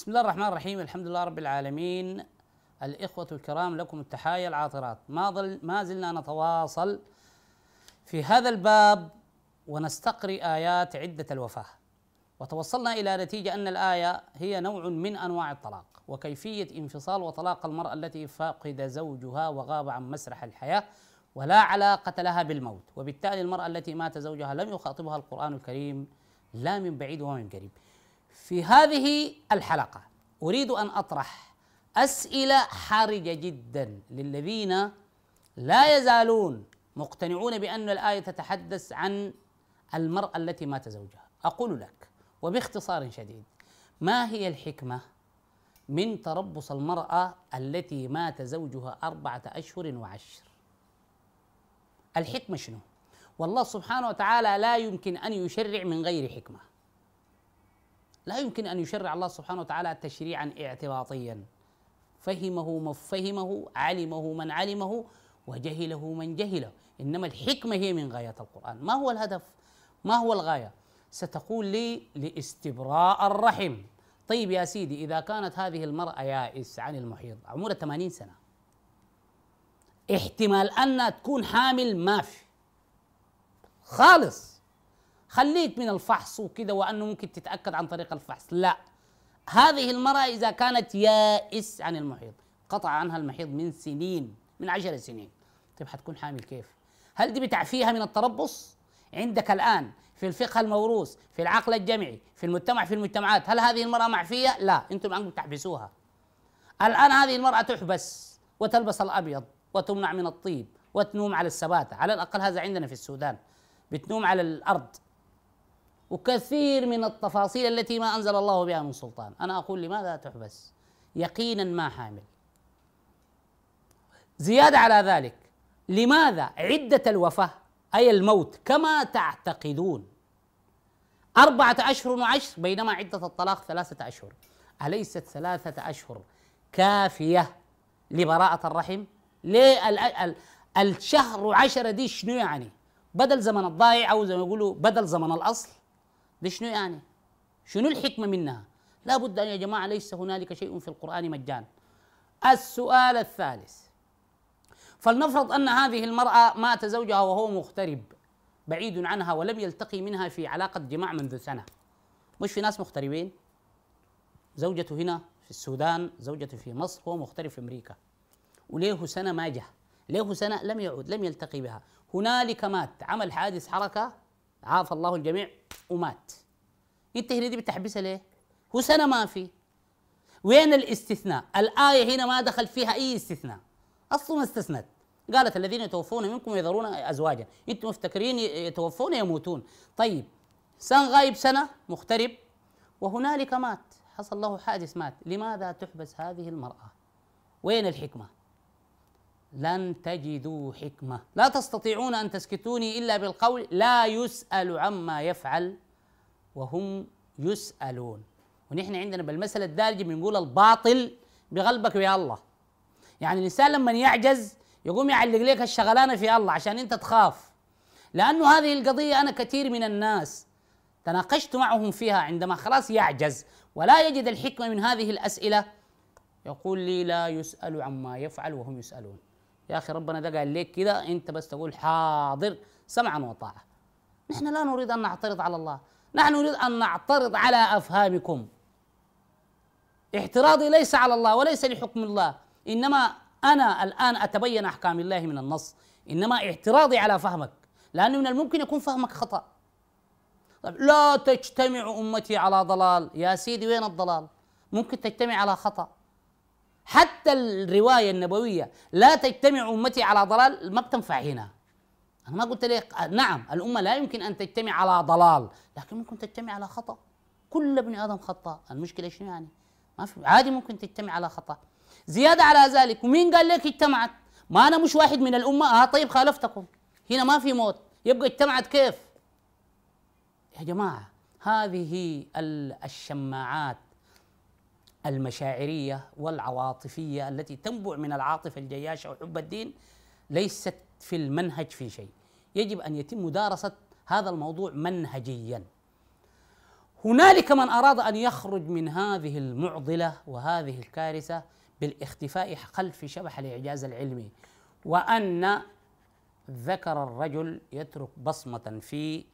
بسم الله الرحمن الرحيم. الحمد لله رب العالمين. الإخوة الكرام لكم التحايا العاطرات. ما ظل ما زلنا نتواصل في هذا الباب ونستقري آيات عدة الوفاة. وتوصلنا إلى نتيجة أن الآية هي نوع من أنواع الطلاق وكيفية انفصال وطلاق المرأة التي فقد زوجها وغاب عن مسرح الحياة ولا علاقة لها بالموت. وبالتالي المرأة التي مات زوجها لم يخاطبها القرآن الكريم لا من بعيد ومن قريب. في هذه الحلقة أريد أن أطرح أسئلة حرجة جدا للذين لا يزالون مقتنعون بأن الآية تتحدث عن المرأة التي مات زوجها. أقول لك وباختصار شديد ما هي الحكمة من تربص المرأة التي مات زوجها أربعة أشهر وعشر؟ الحكمة شنو؟ والله سبحانه وتعالى لا يمكن أن يشرع من غير حكمة. لا يمكن أن يشرع الله سبحانه وتعالى تشريعا اعتباطيا. فهمه من فهمه علمه من علمه وجهله من جهله. إنما الحكمة هي من غاية القرآن. ما هو الهدف؟ ما هو الغاية؟ ستقول لي لاستبراء الرحم. طيب يا سيدي إذا كانت هذه المرأة يائس عن المحيض عمرها 80 سنة. احتمال أن تكون حامل ما في. خالص. خليك من الفحص وكذا وأنه ممكن تتأكد عن طريق الفحص. لا. هذه المرأة إذا كانت يائس عن المحيض قطع عنها المحيض من سنين من عشر سنين. طيب حتكون حامل كيف؟ هل دي بتعفيها من التربص؟ عندك الآن في الفقه الموروث في العقل الجمعي في المجتمع في المجتمعات هل هذه المرأة معفية؟ لا. أنتم عنكم تحبسوها. الآن هذه المرأة تحبس وتلبس الأبيض وتمنع من الطيب وتنوم على السباتة. على الأقل هذا عندنا في السودان. بتنوم على الأرض. وكثير من التفاصيل التي ما أنزل الله بها من سلطان. أنا أقول لماذا تحبس؟ يقينا ما حامل. زيادة على ذلك لماذا عدة الوفاة أي الموت كما تعتقدون؟ أربعة أشهر وعشر بينما عدة الطلاق ثلاثة أشهر. أليست ثلاثة أشهر كافية لبراءة الرحم؟ ليه الشهر وعشرة دي شنو يعني؟ بدل زمن الضايع أو زي ما يقولوا بدل زمن الأصل؟ دي شنو يعني؟ شنو الحكمة منها؟ لا بد أن يا جماعة ليس هنالك شيء في القرآن مجان. السؤال الثالث. فلنفرض أن هذه المرأة مات زوجها وهو مغترب بعيد عنها ولم يلتقي منها في علاقة جماع منذ سنة. مش في ناس مغتربين؟ زوجته هنا في السودان زوجته في مصر هو مغترب في أمريكا. وليه سنة ما جه له سنة لم يعود لم يلتقي بها. هنالك مات عمل حادث حركة عاف الله الجميع ومات. انت هنا دي بتحبسها ليه؟ هو سنة ما في. وين الاستثناء؟ الآية هنا ما دخل فيها أي استثناء. أصلا ما استثنت. قالت الذين يتوفون منكم ويذرون أزواجا. أنتم مفتكرين يتوفون يموتون. طيب سن غايب سنة مغترب وهنالك مات. حصل له حادث مات. لماذا تحبس هذه المرأة؟ وين الحكمة؟ لن تجدوا حكمة. لا تستطيعون أن تسكتوني إلا بالقول لا يسأل عما يفعل وهم يسألون. ونحن عندنا بالمثل الدارجة بنقول الباطل بقلبك يا الله. يعني الإنسان لما يعجز يقوم يعلق لك الشغلانة في الله عشان أنت تخاف. لأنه هذه القضية أنا كثير من الناس تناقشت معهم فيها عندما خلاص يعجز ولا يجد الحكمة من هذه الأسئلة يقول لي لا يسأل عما يفعل وهم يسألون. يا أخي ربنا ده قال لك كده أنت بس تقول حاضر سمعا وطاعة. نحن لا نريد أن نعترض على الله. نحن نريد أن نعترض على أفهامكم. اعتراضي ليس على الله وليس لحكم الله. إنما أنا الآن أتبين أحكام الله من النص. إنما اعتراضي على فهمك لأنه من الممكن يكون فهمك خطأ. طيب لا تجتمع أمتي على ضلال. يا سيدي وين الضلال؟ ممكن تجتمع على خطأ. حتى الرواية النبوية لا تجتمع أمتي على ضلال ما بتنفع هنا. أنا ما قلت لك نعم الأمة لا يمكن أن تجتمع على ضلال لكن ممكن تجتمع على خطأ. كل ابن آدم خطأ. المشكلة شنو يعني؟ ما في عادي ممكن تجتمع على خطأ. زيادة على ذلك ومين قال لك اجتمعت؟ ما أنا مش واحد من الأمة. آه طيب خالفتكم. هنا ما في موت. يبقى اجتمعت كيف؟ يا جماعة هذه الشماعات. المشاعرية والعواطفية التي تنبع من العاطفة الجياشة وحب الدين ليست في المنهج في شيء. يجب أن يتم مدارسة هذا الموضوع منهجيا. هنالك من أراد أن يخرج من هذه المعضلة وهذه الكارثة بالاختفاء خلف شبح الإعجاز العلمي وأن ذكر الرجل يترك بصمة في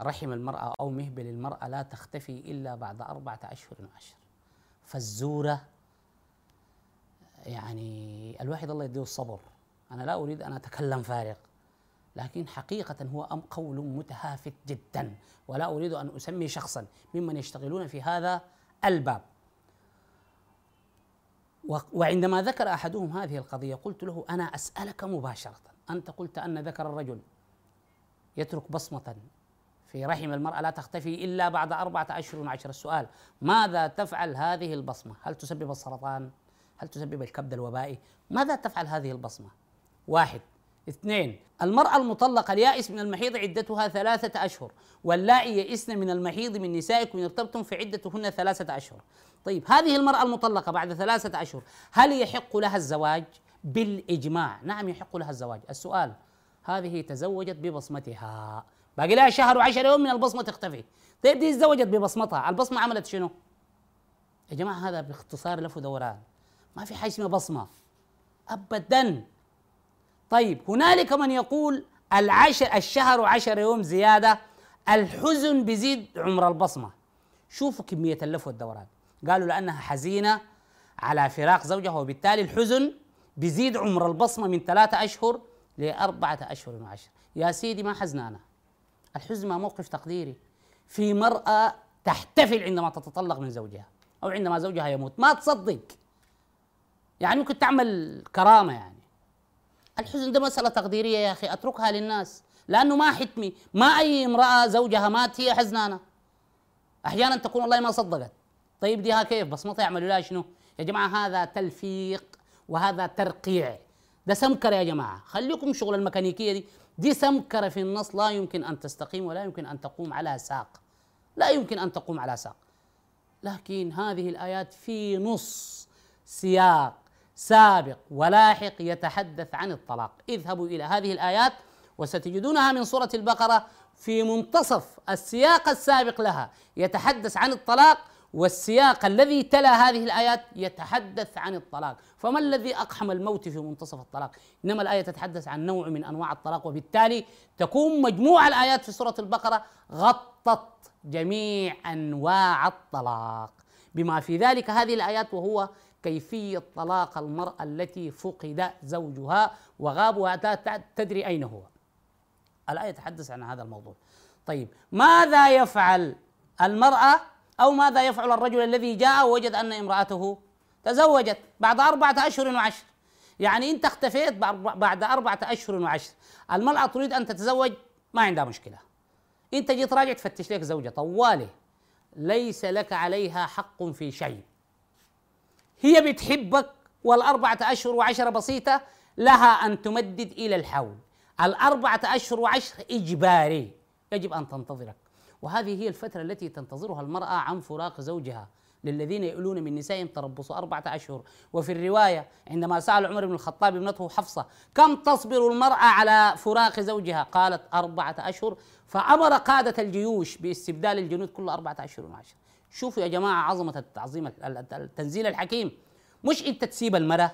رحم المرأة أو مهبل المرأة لا تختفي إلا بعد أربعة أشهر وعشر فالزوره يعني الواحد الله يديه الصبر. أنا لا أريد أن أتكلم فارغ لكن حقيقة هو أم قول متهافت جدا ولا أريد أن أسمي شخصا ممن يشتغلون في هذا الباب. وعندما ذكر أحدهم هذه القضية قلت له أنا أسألك مباشرة. أنت قلت أن ذكر الرجل يترك بصمة في رحم المرأة لا تختفي إلا بعد أربعة أشهر وعشر. السؤال ماذا تفعل هذه البصمة؟ هل تسبب السرطان؟ هل تسبب الكبد الوبائي؟ ماذا تفعل هذه البصمة؟ واحد. اثنين المرأة المطلقة اليائس من المحيض عدتها ثلاثة أشهر واللائي يئسن من المحيض من نسائكم إن ارتبتم فعدتهن ثلاثة أشهر. طيب هذه المرأة المطلقة بعد ثلاثة أشهر هل يحق لها الزواج؟ بالإجماع. نعم يحق لها الزواج. السؤال هذه تزوجت ببصمتها. باقي لها شهر وعشر يوم من البصمة تختفي. طيب دي تزوجت ببصمتها البصمة عملت شنو؟ يا جماعة هذا باختصار لف ودوران. ما في حاجة اسمها بصمة. أبدا. طيب هنالك من يقول العشر الشهر وعشر يوم زيادة الحزن بيزيد عمر البصمة. شوفوا كمية اللف والدوران. قالوا لأنها حزينة على فراق زوجها وبالتالي الحزن بيزيد عمر البصمة من ثلاثة أشهر لأربعة أشهر وعشر. يا سيدي ما حزنانة الحزن ما موقف تقديري. في مرأة تحتفل عندما تتطلق من زوجها أو عندما زوجها يموت. ما تصدق. يعني ممكن تعمل كرامة يعني. الحزن ده مسألة تقديرية يا أخي. أتركها للناس. لأنه ما حتمي. ما أي امرأة زوجها مات هي حزنانة. أحيانا تكون والله ما صدقت. طيب ديها كيف؟ بصمتها يعملوا لها شنو؟ يا جماعة هذا تلفيق وهذا ترقيع. ده سمكرة يا جماعة. خليكم شغل الميكانيكية دي. دي سمكرة في النص لا يمكن أن تستقيم ولا يمكن أن تقوم على ساق. لا يمكن أن تقوم على ساق. لكن هذه الآيات في نص سياق سابق ولاحق يتحدث عن الطلاق. اذهبوا إلى هذه الآيات وستجدونها من سورة البقرة في منتصف السياق السابق لها. يتحدث عن الطلاق والسياق الذي تلا هذه الآيات يتحدث عن الطلاق. فما الذي أقحم الموت في منتصف الطلاق؟ إنما الآية تتحدث عن نوع من أنواع الطلاق وبالتالي تكون مجموع الآيات في سورة البقرة غطت جميع أنواع الطلاق. بما في ذلك هذه الآيات وهو كيفية طلاق المرأة التي فقد زوجها وغاب تدري أين هو؟ الآية تتحدث عن هذا الموضوع. طيب ماذا يفعل المرأة أو ماذا يفعل الرجل الذي جاء ووجد أن امرأته تزوجت بعد أربعة أشهر وعشر. يعني أنت اختفيت بعد أربعة أشهر وعشر. المرأة تريد أن تتزوج ما عندها مشكلة. أنت جيت راجع تفتش لك زوجة طوالي. ليس لك عليها حق في شيء. هي بتحبك والأربعة أشهر وعشرة بسيطة لها أن تمدد إلى الحول. الأربعة أشهر وعشر إجباري. يجب أن تنتظرك. وهذه هي الفترة التي تنتظرها المرأة عن فراق زوجها للذين يؤلون من نسائهم تربص أربعة أشهر. وفي الرواية عندما سأل عمر بن الخطاب ابنته حفصة كم تصبر المرأة على فراق زوجها؟ قالت أربعة أشهر فأمر قادة الجيوش باستبدال الجنود كل أربعة أشهر وعشر. شوفوا يا جماعة عظمة التعظيم التنزيل الحكيم. مش إنت تسيب المرأة.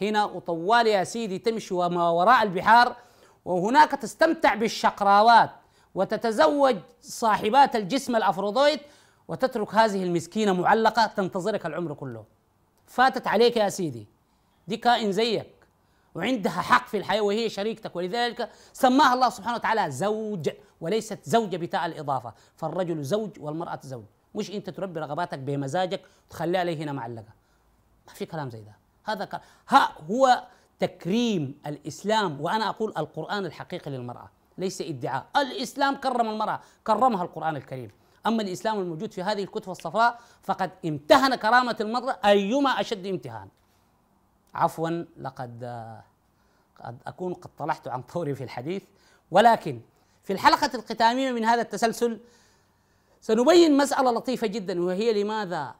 هنا وطوال يا سيدي تمشي وما وراء البحار وهناك تستمتع بالشقراوات. وتتزوج صاحبات الجسم الافروديت وتترك هذه المسكينة معلقة تنتظرك العمر كله. فاتت عليك يا سيدي. دي كائن زيك. وعندها حق في الحياة وهي شريكتك. ولذلك سماها الله سبحانه وتعالى زوج وليست زوجة بتاء الإضافة. فالرجل زوج والمرأة زوج. مش أنت تربي رغباتك بمزاجك وتخليها لي هنا معلقة. ما في كلام زي ده. هذا. ها هو تكريم الإسلام وأنا أقول القرآن الحقيقي للمرأة. ليس ادعاء. الإسلام كرم المرأة كرمها القرآن الكريم. أما الإسلام الموجود في هذه الكتب الصفراء فقد امتهن كرامة المرأة أيما أشد امتهان. عفوا لقد قد أكون قد طلعت عن طوري في الحديث. ولكن في الحلقة الختامية من هذا التسلسل سنبين مسألة لطيفة جدا وهي لماذا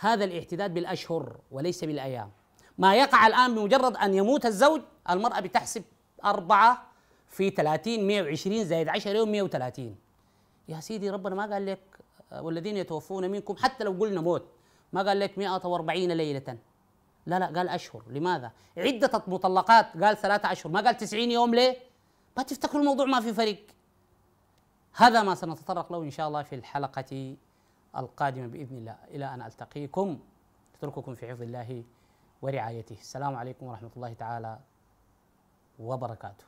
هذا الاعتداد بالأشهر وليس بالأيام. ما يقع الآن بمجرد أن يموت الزوج المرأة بتحسب أربعة في 30 120 زائد 10 يوم 130 يا سيدي ربنا ما قال لك والذين يتوفون منكم حتى لو قلنا موت ما قال لك 140 ليلة. لا لا قال أشهر. لماذا؟ عدة مطلقات قال ثلاثة أشهر. ما قال 90 يوم ليه؟ ما تفتكروا الموضوع ما في فرق؟ هذا ما سنتطرق له إن شاء الله في الحلقة القادمة بإذن الله. إلى أن ألتقيكم. أترككم في حفظ الله ورعايته. السلام عليكم ورحمة الله تعالى وبركاته.